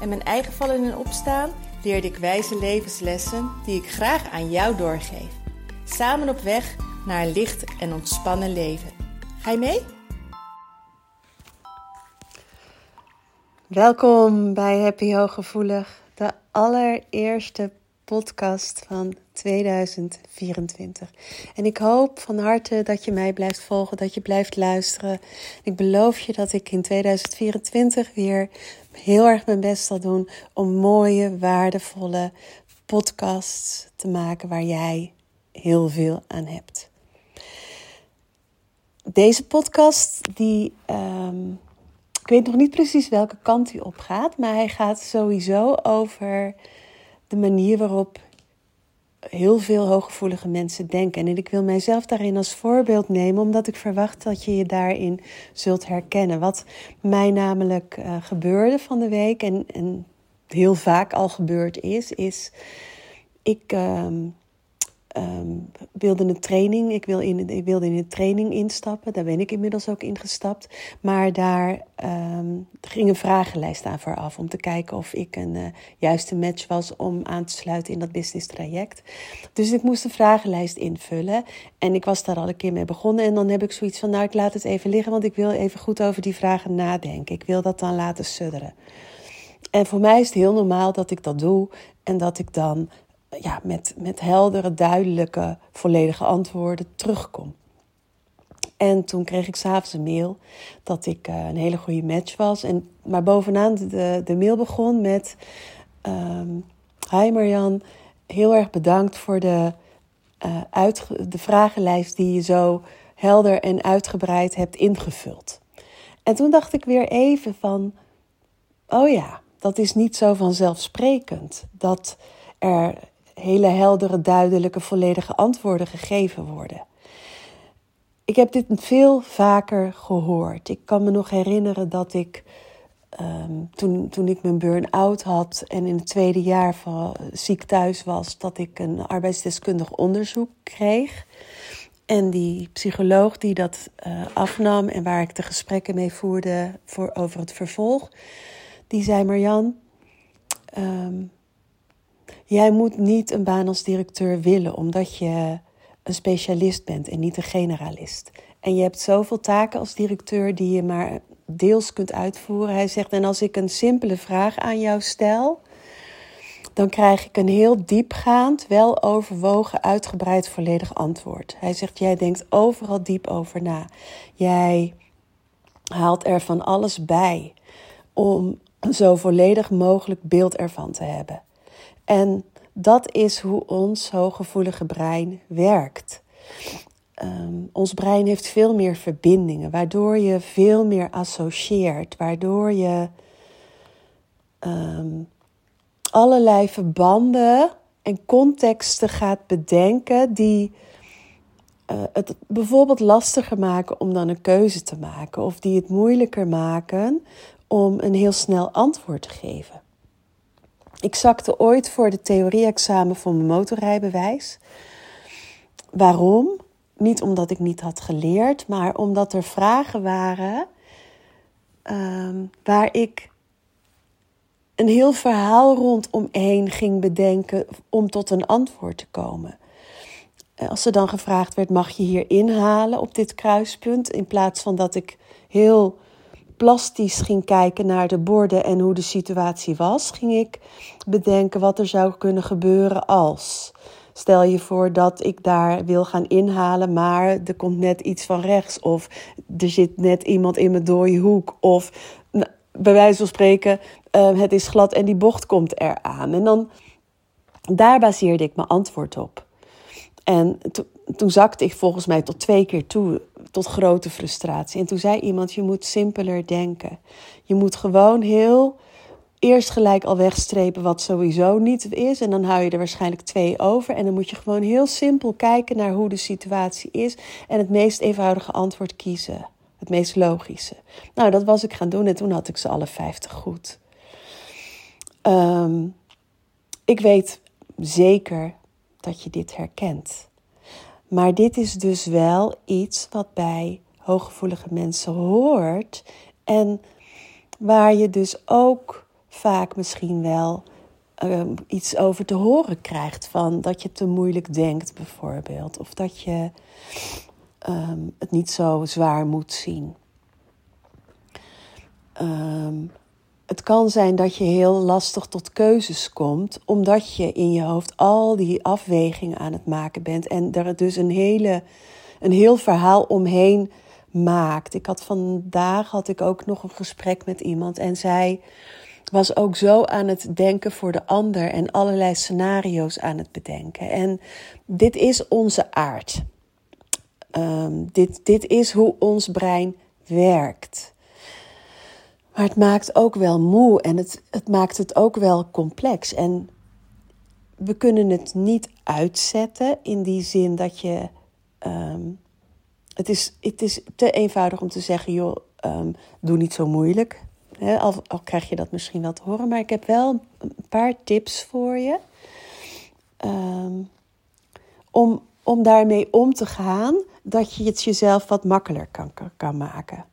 en mijn eigen vallen en opstaan leerde ik wijze levenslessen die ik graag aan jou doorgeef. Samen op weg naar een licht en ontspannen leven. Ga je mee? Welkom bij Happy Hooggevoelig, de allereerste podcast van 2024. En ik hoop van harte dat je mij blijft volgen, dat je blijft luisteren. Ik beloof je dat ik in 2024 weer heel erg mijn best zal doen om mooie, waardevolle podcasts te maken waar jij heel veel aan hebt. Deze podcast, die, um, ik weet nog niet precies welke kant hij op gaat, maar hij gaat sowieso over de manier waarop heel veel hooggevoelige mensen denken. En ik wil mijzelf daarin als voorbeeld nemen, omdat ik verwacht dat je je daarin zult herkennen. Wat mij namelijk uh, gebeurde van de week en, en heel vaak al gebeurd is, is ik. Uh, um, wilde een training. Ik, wil in, wilde in een training instappen. Daar ben ik inmiddels ook ingestapt. Maar daar um, ging een vragenlijst aan vooraf. Om te kijken of ik een uh, juiste match was om aan te sluiten in dat business traject. Dus ik moest een vragenlijst invullen. En ik was daar al een keer mee begonnen. En dan heb ik zoiets van: Nou, ik laat het even liggen. Want ik wil even goed over die vragen nadenken. Ik wil dat dan laten sudderen. En voor mij is het heel normaal dat ik dat doe. En dat ik dan ja, met, met heldere, duidelijke, volledige antwoorden terugkom. En toen kreeg ik s'avonds een mail dat ik uh, een hele goede match was. En, maar bovenaan de, de mail begon met... Um, Hi Marjan, heel erg bedankt voor de, uh, uit, de vragenlijst die je zo helder en uitgebreid hebt ingevuld. En toen dacht ik weer even van... Oh ja, dat is niet zo vanzelfsprekend. Dat er hele heldere, duidelijke, volledige antwoorden gegeven worden. Ik heb dit veel vaker gehoord. Ik kan me nog herinneren dat ik um, toen, toen ik mijn burn-out had en in het tweede jaar van ziek thuis was, dat ik een arbeidsdeskundig onderzoek kreeg. En die psycholoog die dat uh, afnam en waar ik de gesprekken mee voerde voor, over het vervolg, die zei: Marjan, um, Jij moet niet een baan als directeur willen omdat je een specialist bent en niet een generalist. En je hebt zoveel taken als directeur die je maar deels kunt uitvoeren. Hij zegt: En als ik een simpele vraag aan jou stel, dan krijg ik een heel diepgaand, wel overwogen, uitgebreid, volledig antwoord. Hij zegt: Jij denkt overal diep over na. Jij haalt er van alles bij om zo volledig mogelijk beeld ervan te hebben. En dat is hoe ons hooggevoelige brein werkt. Um, ons brein heeft veel meer verbindingen, waardoor je veel meer associeert, waardoor je um, allerlei verbanden en contexten gaat bedenken die uh, het bijvoorbeeld lastiger maken om dan een keuze te maken, of die het moeilijker maken om een heel snel antwoord te geven. Ik zakte ooit voor de theorie-examen voor mijn motorrijbewijs. Waarom? Niet omdat ik niet had geleerd, maar omdat er vragen waren ehm, waar ik een heel verhaal rondomheen ging bedenken om tot een antwoord te komen. Als er dan gevraagd werd, mag je hier inhalen op dit kruispunt? In plaats van dat ik heel plastisch ging kijken naar de borden en hoe de situatie was, ging ik bedenken wat er zou kunnen gebeuren als. Stel je voor dat ik daar wil gaan inhalen, maar er komt net iets van rechts. Of er zit net iemand in mijn dode hoek. Of nou, bij wijze van spreken, uh, het is glad en die bocht komt eraan. En dan, daar baseerde ik mijn antwoord op. En toen zakte ik volgens mij tot twee keer toe, tot grote frustratie. En toen zei iemand: Je moet simpeler denken. Je moet gewoon heel eerst gelijk al wegstrepen wat sowieso niet is. En dan hou je er waarschijnlijk twee over. En dan moet je gewoon heel simpel kijken naar hoe de situatie is. En het meest eenvoudige antwoord kiezen. Het meest logische. Nou, dat was ik gaan doen en toen had ik ze alle 50 goed. Um, ik weet zeker dat je dit herkent. Maar dit is dus wel iets wat bij hooggevoelige mensen hoort. En waar je dus ook vaak misschien wel um, iets over te horen krijgt. Van dat je te moeilijk denkt, bijvoorbeeld. Of dat je um, het niet zo zwaar moet zien. Um, het kan zijn dat je heel lastig tot keuzes komt, omdat je in je hoofd al die afwegingen aan het maken bent en er dus een, hele, een heel verhaal omheen maakt. Ik had vandaag had ik ook nog een gesprek met iemand en zij was ook zo aan het denken voor de ander en allerlei scenario's aan het bedenken. En dit is onze aard. Um, dit, dit is hoe ons brein werkt. Maar het maakt ook wel moe en het, het maakt het ook wel complex. En we kunnen het niet uitzetten in die zin dat je. Um, het, is, het is te eenvoudig om te zeggen: joh, um, doe niet zo moeilijk. al, krijg je dat misschien wel te horen. Maar ik heb wel een paar tips voor je. Um, om, om daarmee om te gaan, dat je het jezelf wat makkelijker kan, kan maken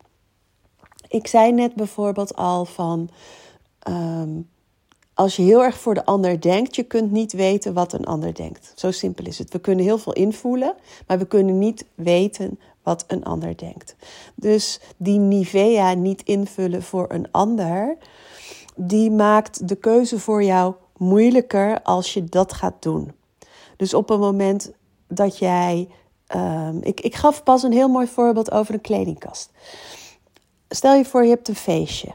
ik zei net bijvoorbeeld al van. Ehm, als je heel erg voor de ander denkt, je kunt niet weten wat een ander denkt. Zo simpel is het. We kunnen heel veel invoelen, maar we kunnen niet weten wat een ander denkt. Dus die Nivea niet invullen voor een ander, die maakt de keuze voor jou moeilijker als je dat gaat doen. Dus op een moment dat jij. Um, ik, ik gaf pas een heel mooi voorbeeld over een kledingkast stel je voor je hebt een feestje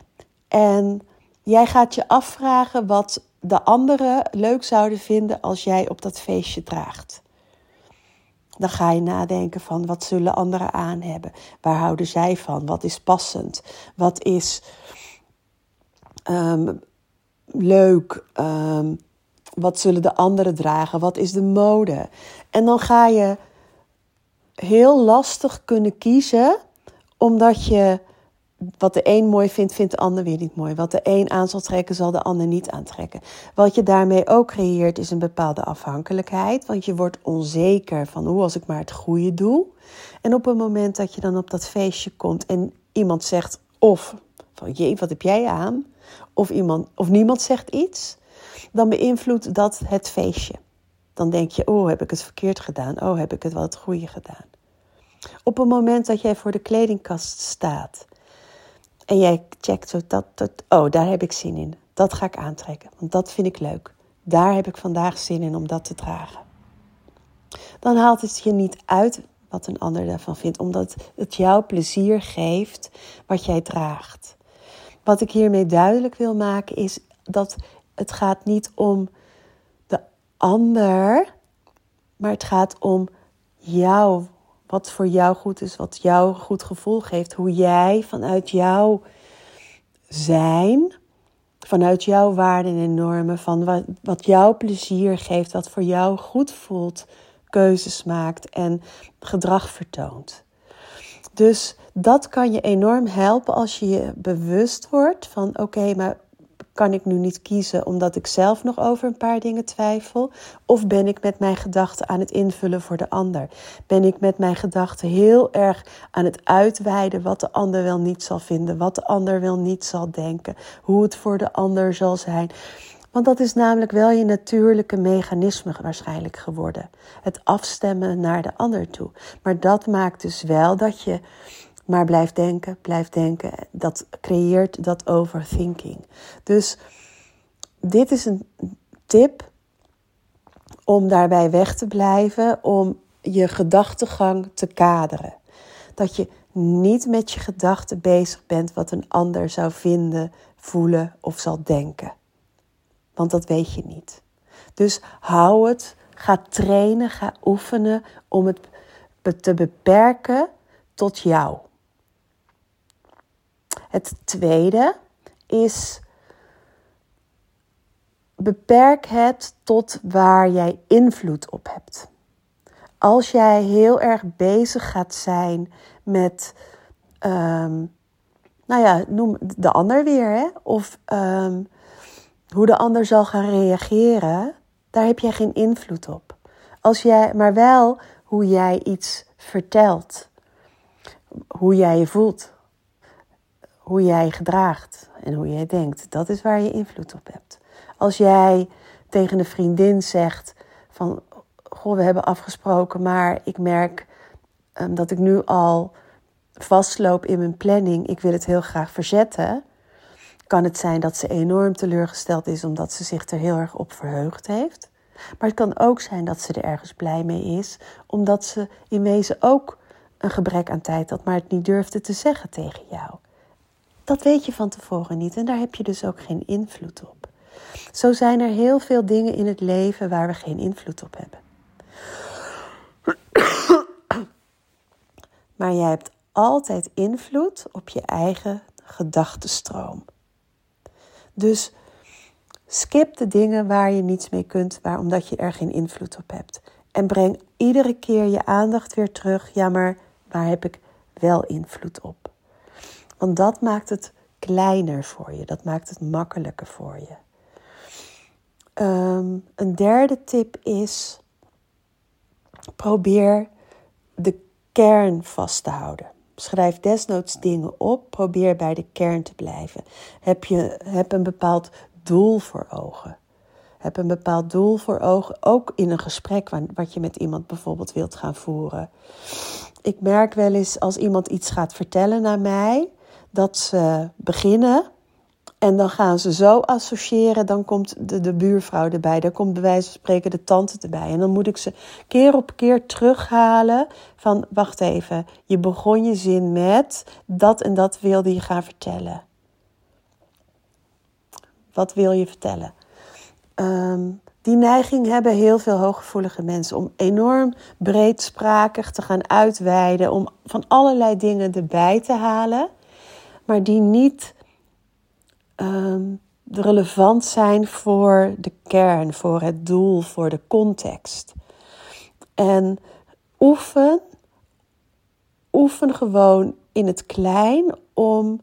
en jij gaat je afvragen wat de anderen leuk zouden vinden als jij op dat feestje draagt. Dan ga je nadenken van wat zullen anderen aan hebben? Waar houden zij van? Wat is passend? Wat is um, leuk? Um, wat zullen de anderen dragen? Wat is de mode? En dan ga je heel lastig kunnen kiezen, omdat je wat de een mooi vindt, vindt de ander weer niet mooi. Wat de een aan zal trekken, zal de ander niet aantrekken. Wat je daarmee ook creëert, is een bepaalde afhankelijkheid. Want je wordt onzeker van hoe als ik maar het goede doe. En op het moment dat je dan op dat feestje komt en iemand zegt of van jee, wat heb jij aan? Of, iemand, of niemand zegt iets, dan beïnvloedt dat het feestje. Dan denk je, oh, heb ik het verkeerd gedaan? Oh, heb ik het wel het goede gedaan? Op het moment dat jij voor de kledingkast staat en jij checkt zo dat, dat, oh, daar heb ik zin in. Dat ga ik aantrekken, want dat vind ik leuk. Daar heb ik vandaag zin in om dat te dragen. Dan haalt het je niet uit wat een ander daarvan vindt, omdat het jou plezier geeft wat jij draagt. Wat ik hiermee duidelijk wil maken is dat het gaat niet om de ander, maar het gaat om jou wat voor jou goed is, wat jou goed gevoel geeft. Hoe jij vanuit jouw zijn, vanuit jouw waarden en normen, van wat, wat jou plezier geeft, wat voor jou goed voelt, keuzes maakt en gedrag vertoont. Dus dat kan je enorm helpen als je je bewust wordt van oké, maar kan ik nu niet kiezen omdat ik zelf nog over een paar dingen twijfel? Of ben ik met mijn gedachten aan het invullen voor de ander? Ben ik met mijn gedachten heel erg aan het uitweiden wat de ander wel niet zal vinden, wat de ander wel niet zal denken, hoe het voor de ander zal zijn? Want dat is namelijk wel je natuurlijke mechanisme waarschijnlijk geworden. Het afstemmen naar de ander toe. Maar dat maakt dus wel dat je maar blijf denken, blijf denken. Dat creëert dat overthinking. Dus dit is een tip om daarbij weg te blijven, om je gedachtegang te kaderen. Dat je niet met je gedachten bezig bent wat een ander zou vinden, voelen of zal denken. Want dat weet je niet. Dus hou het, ga trainen, ga oefenen om het te beperken tot jou. Het tweede is beperk het tot waar jij invloed op hebt. Als jij heel erg bezig gaat zijn met, ehm, nou ja, noem de ander weer, hè? of ehm, hoe de ander zal gaan reageren, daar heb jij geen invloed op. Als jij, maar wel hoe jij iets vertelt, hoe jij je voelt, hoe jij gedraagt en hoe jij denkt. Dat is waar je invloed op hebt. Als jij tegen een vriendin zegt van, goh, we hebben afgesproken, maar ik merk um, dat ik nu al vastloop in mijn planning. Ik wil het heel graag verzetten. Kan het zijn dat ze enorm teleurgesteld is omdat ze zich er heel erg op verheugd heeft. Maar het kan ook zijn dat ze er ergens blij mee is, omdat ze in wezen ook een gebrek aan tijd had, maar het niet durfde te zeggen tegen jou. Dat weet je van tevoren niet en daar heb je dus ook geen invloed op. Zo zijn er heel veel dingen in het leven waar we geen invloed op hebben. Maar jij hebt altijd invloed op je eigen gedachtenstroom. Dus skip de dingen waar je niets mee kunt, waar, omdat je er geen invloed op hebt. En breng iedere keer je aandacht weer terug. Ja, maar waar heb ik wel invloed op? Want dat maakt het kleiner voor je. Dat maakt het makkelijker voor je. Um, een derde tip is: probeer de kern vast te houden. Schrijf desnoods dingen op. Probeer bij de kern te blijven. Heb, je, heb een bepaald doel voor ogen. Heb een bepaald doel voor ogen, ook in een gesprek wat je met iemand bijvoorbeeld wilt gaan voeren. Ik merk wel eens als iemand iets gaat vertellen naar mij, dat ze beginnen en dan gaan ze zo associëren, dan komt de, de buurvrouw erbij, dan komt bij wijze van spreken de tante erbij. En dan moet ik ze keer op keer terughalen van, wacht even, je begon je zin met dat en dat wilde je gaan vertellen. Wat wil je vertellen? Ehm, die neiging hebben heel veel hooggevoelige mensen om enorm breedsprakig te gaan uitweiden, om van allerlei dingen erbij te halen, maar die niet um, relevant zijn voor de kern, voor het doel, voor de context. En oefen, oefen gewoon in het klein om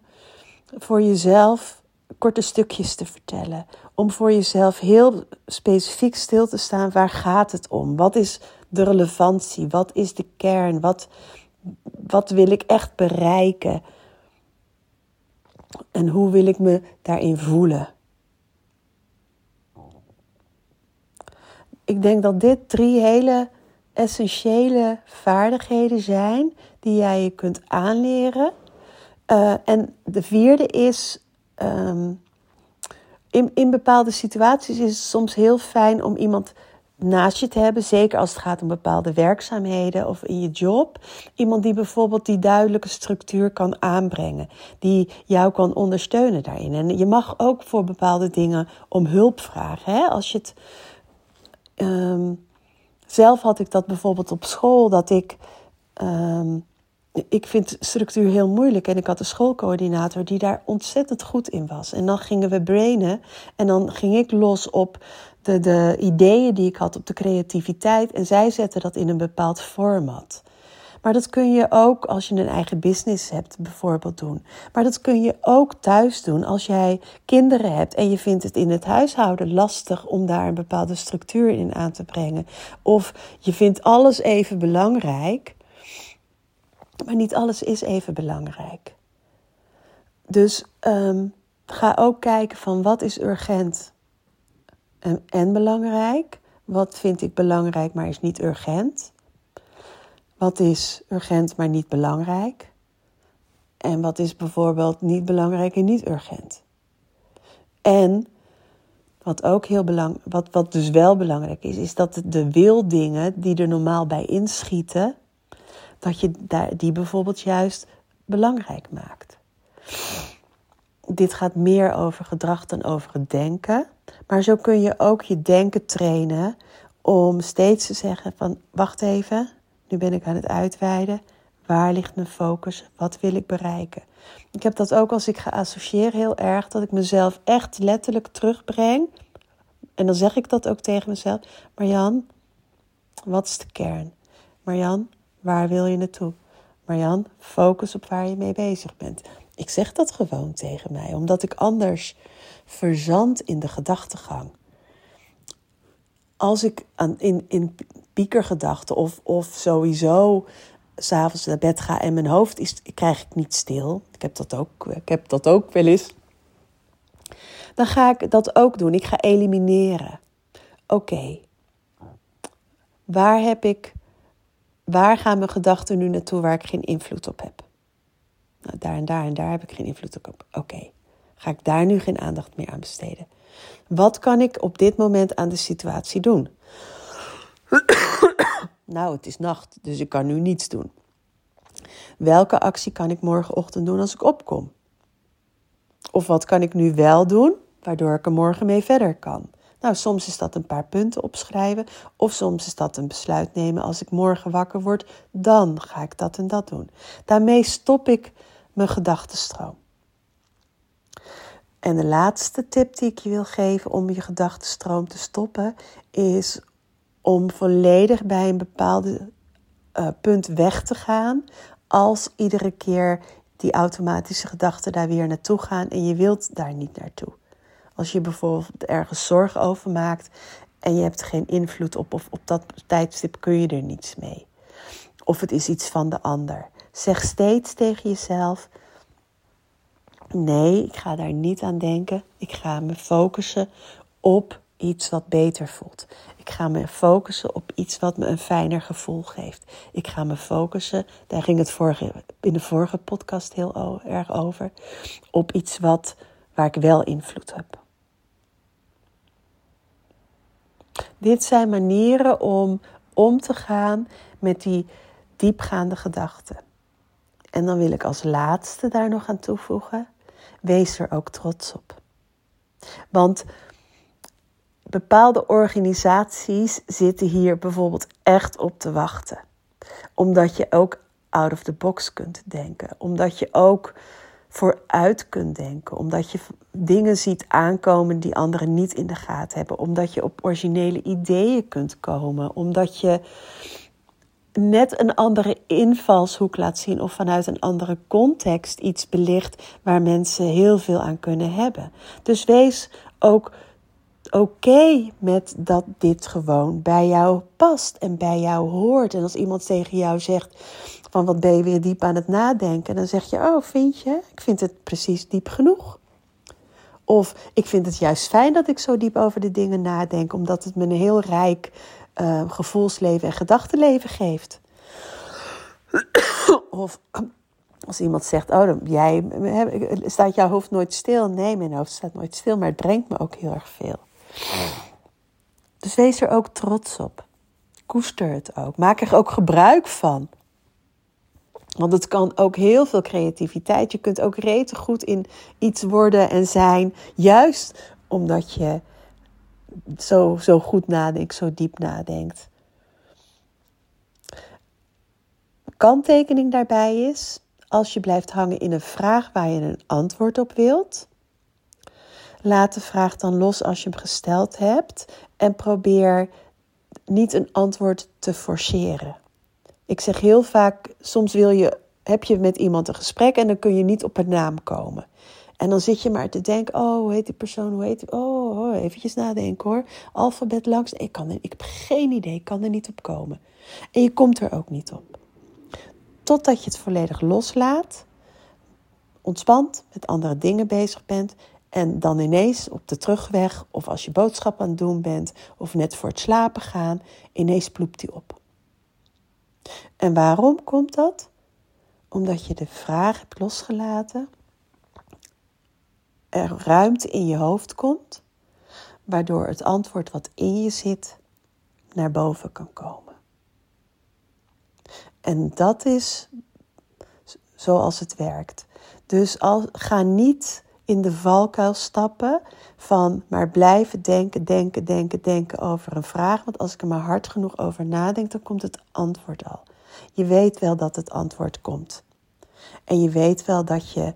voor jezelf korte stukjes te vertellen. Om voor jezelf heel specifiek stil te staan, waar gaat het om? Wat is de relevantie? Wat is de kern? Wat, wat wil ik echt bereiken? En hoe wil ik me daarin voelen? Ik denk dat dit drie hele essentiële vaardigheden zijn die jij je kunt aanleren. Uh, en de vierde is um, in, in bepaalde situaties is het soms heel fijn om iemand naast je te hebben, zeker als het gaat om bepaalde werkzaamheden of in je job. Iemand die bijvoorbeeld die duidelijke structuur kan aanbrengen, die jou kan ondersteunen daarin. En je mag ook voor bepaalde dingen om hulp vragen. Hè? Als je het. Um, zelf had ik dat bijvoorbeeld op school, dat ik. Um, ik vind structuur heel moeilijk. En ik had een schoolcoördinator die daar ontzettend goed in was. En dan gingen we brainen. En dan ging ik los op de, de ideeën die ik had, op de creativiteit. En zij zetten dat in een bepaald format. Maar dat kun je ook als je een eigen business hebt, bijvoorbeeld doen. Maar dat kun je ook thuis doen als jij kinderen hebt en je vindt het in het huishouden lastig om daar een bepaalde structuur in aan te brengen. Of je vindt alles even belangrijk. Maar niet alles is even belangrijk. Dus um, ga ook kijken van wat is urgent en, belangrijk. Wat vind ik belangrijk, maar is niet urgent? Wat is urgent, maar niet belangrijk? En wat is bijvoorbeeld niet belangrijk en niet urgent? En wat ook heel belangrijk, wat, wat dus wel belangrijk is, is dat de wildingen die er normaal bij inschieten, dat je die bijvoorbeeld juist belangrijk maakt. Dit gaat meer over gedrag dan over het denken. Maar zo kun je ook je denken trainen om steeds te zeggen van wacht even, nu ben ik aan het uitweiden. Waar ligt mijn focus? Wat wil ik bereiken? Ik heb dat ook als ik ga associëren heel erg, dat ik mezelf echt letterlijk terugbreng En dan zeg ik dat ook tegen mezelf. Marjan, wat is de kern? Marjan, waar wil je naartoe? Marjan, focus op waar je mee bezig bent. Ik zeg dat gewoon tegen mij, omdat ik anders verzand in de gedachtegang. Als ik aan, in, in piekergedachten of, of sowieso s'avonds naar bed ga en mijn hoofd is, krijg ik niet stil. Ik heb dat ook, ik heb dat ook wel eens. Dan ga ik dat ook doen. Ik ga elimineren. Oké. Waar heb ik, waar gaan mijn gedachten nu naartoe waar ik geen invloed op heb? Nou, daar en daar en daar heb ik geen invloed op. Oké. Ga ik daar nu geen aandacht meer aan besteden? Wat kan ik op dit moment aan de situatie doen? nou, het is nacht, dus ik kan nu niets doen. Welke actie kan ik morgenochtend doen als ik opkom? Of wat kan ik nu wel doen, waardoor ik er morgen mee verder kan? Nou, soms is dat een paar punten opschrijven, of soms is dat een besluit nemen. Als ik morgen wakker word, dan ga ik dat en dat doen. Daarmee stop ik mijn gedachtenstroom. En de laatste tip die ik je wil geven om je gedachtenstroom te stoppen, is om volledig bij een bepaalde uh, punt weg te gaan. Als iedere keer die automatische gedachten daar weer naartoe gaan en je wilt daar niet naartoe. Als je bijvoorbeeld ergens zorgen over maakt en je hebt geen invloed op of op dat tijdstip kun je er niets mee. Of het is iets van de ander. Zeg steeds tegen jezelf: nee, ik ga daar niet aan denken. Ik ga me focussen op iets wat beter voelt. Ik ga me focussen op iets wat me een fijner gevoel geeft. Ik ga me focussen, daar ging het vorige, in de vorige podcast heel erg over, op iets wat, waar ik wel invloed heb. Dit zijn manieren om om te gaan met die diepgaande gedachten. En dan wil ik als laatste daar nog aan toevoegen: wees er ook trots op. Want bepaalde organisaties zitten hier bijvoorbeeld echt op te wachten. Omdat je ook out of the box kunt denken. Omdat je ook vooruit kunt denken. Omdat je dingen ziet aankomen die anderen niet in de gaten hebben. Omdat je op originele ideeën kunt komen. Omdat je net een andere invalshoek laat zien of vanuit een andere context iets belicht waar mensen heel veel aan kunnen hebben. Dus wees ook oké met dat dit gewoon bij jou past en bij jou hoort. En als iemand tegen jou zegt van wat ben je weer diep aan het nadenken, dan zeg je, oh vind je, ik vind het precies diep genoeg. Of ik vind het juist fijn dat ik zo diep over de dingen nadenk, omdat het me een heel rijk uh, gevoelsleven en gedachtenleven geeft. of als iemand zegt, oh, jij, staat jouw hoofd nooit stil? Nee, mijn hoofd staat nooit stil, maar het brengt me ook heel erg veel. Dus wees er ook trots op. Koester het ook. Maak er ook gebruik van. Want het kan ook heel veel creativiteit. Je kunt ook rete goed in iets worden en zijn. Juist omdat je zo, zo goed nadenkt, zo diep nadenkt. Kanttekening daarbij is, als je blijft hangen in een vraag waar je een antwoord op wilt, laat de vraag dan los als je hem gesteld hebt en probeer niet een antwoord te forceren. Ik zeg heel vaak, soms wil je, heb je met iemand een gesprek en dan kun je niet op een naam komen. En dan zit je maar te denken, oh, hoe heet die persoon, hoe heet die? Oh, oh eventjes nadenken hoor. Alfabet langs, ik, kan er, ik heb geen idee, ik kan er niet op komen. En je komt er ook niet op. Totdat je het volledig loslaat, ontspant, met andere dingen bezig bent en dan ineens op de terugweg, of als je boodschap aan het doen bent, of net voor het slapen gaan, ineens ploept die op. En waarom komt dat? Omdat je de vraag hebt losgelaten, er ruimte in je hoofd komt, waardoor het antwoord wat in je zit naar boven kan komen. En dat is zoals het werkt. Dus al, ga niet in de valkuil stappen van maar blijven denken, denken, denken, denken over een vraag. Want als ik er maar hard genoeg over nadenk, dan komt het antwoord al. Je weet wel dat het antwoord komt. En je weet wel dat je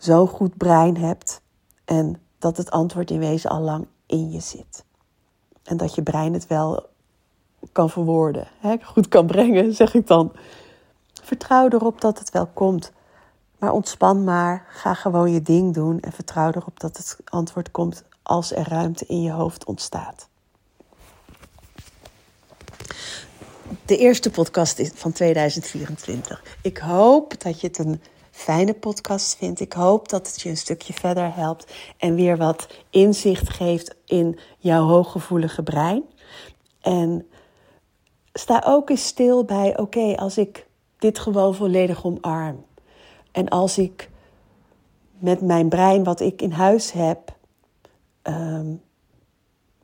zo'n goed brein hebt en dat het antwoord in wezen al lang in je zit. En dat je brein het wel kan verwoorden, hè, goed kan brengen, zeg ik dan. Vertrouw erop dat het wel komt. Maar ontspan maar, ga gewoon je ding doen en vertrouw erop dat het antwoord komt als er ruimte in je hoofd ontstaat. De eerste podcast van 2024. Ik hoop dat je het een fijne podcast vindt. Ik hoop dat het je een stukje verder helpt en weer wat inzicht geeft in jouw hooggevoelige brein. En sta ook eens stil bij: oké, als ik dit gewoon volledig omarm. En als ik met mijn brein, wat ik in huis heb, ehm,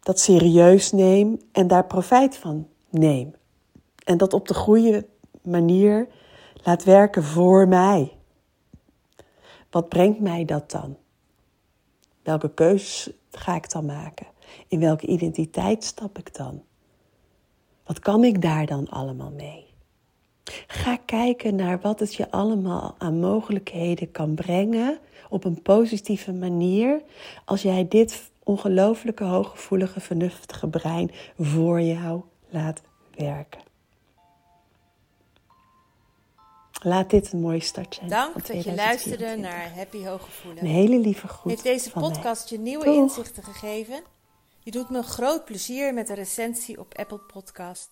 dat serieus neem en daar profijt van neem. En dat op de goede manier laat werken voor mij. Wat brengt mij dat dan? Welke keuzes ga ik dan maken? In welke identiteit stap ik dan? Wat kan ik daar dan allemaal mee? Ga kijken naar wat het je allemaal aan mogelijkheden kan brengen op een positieve manier als jij dit ongelooflijke hooggevoelige vernuftige brein voor jou laat werken. Laat dit een mooie start zijn. Dank dat je luisterde naar Happy Hooggevoelig. Een hele lieve groet. Heeft deze podcast je nieuwe inzichten gegeven? Je doet me een groot plezier met een recensie op Apple Podcast.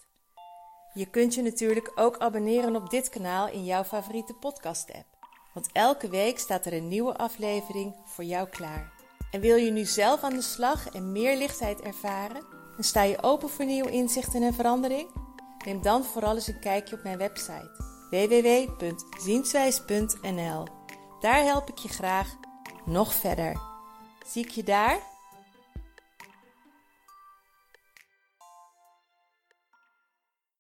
Je kunt je natuurlijk ook abonneren op dit kanaal in jouw favoriete podcast-app. Want elke week staat er een nieuwe aflevering voor jou klaar. En wil je nu zelf aan de slag en meer lichtheid ervaren? En sta je open voor nieuwe inzichten en verandering? Neem dan vooral eens een kijkje op mijn website www.zienswijs.nl. Daar help ik je graag nog verder. Zie ik je daar?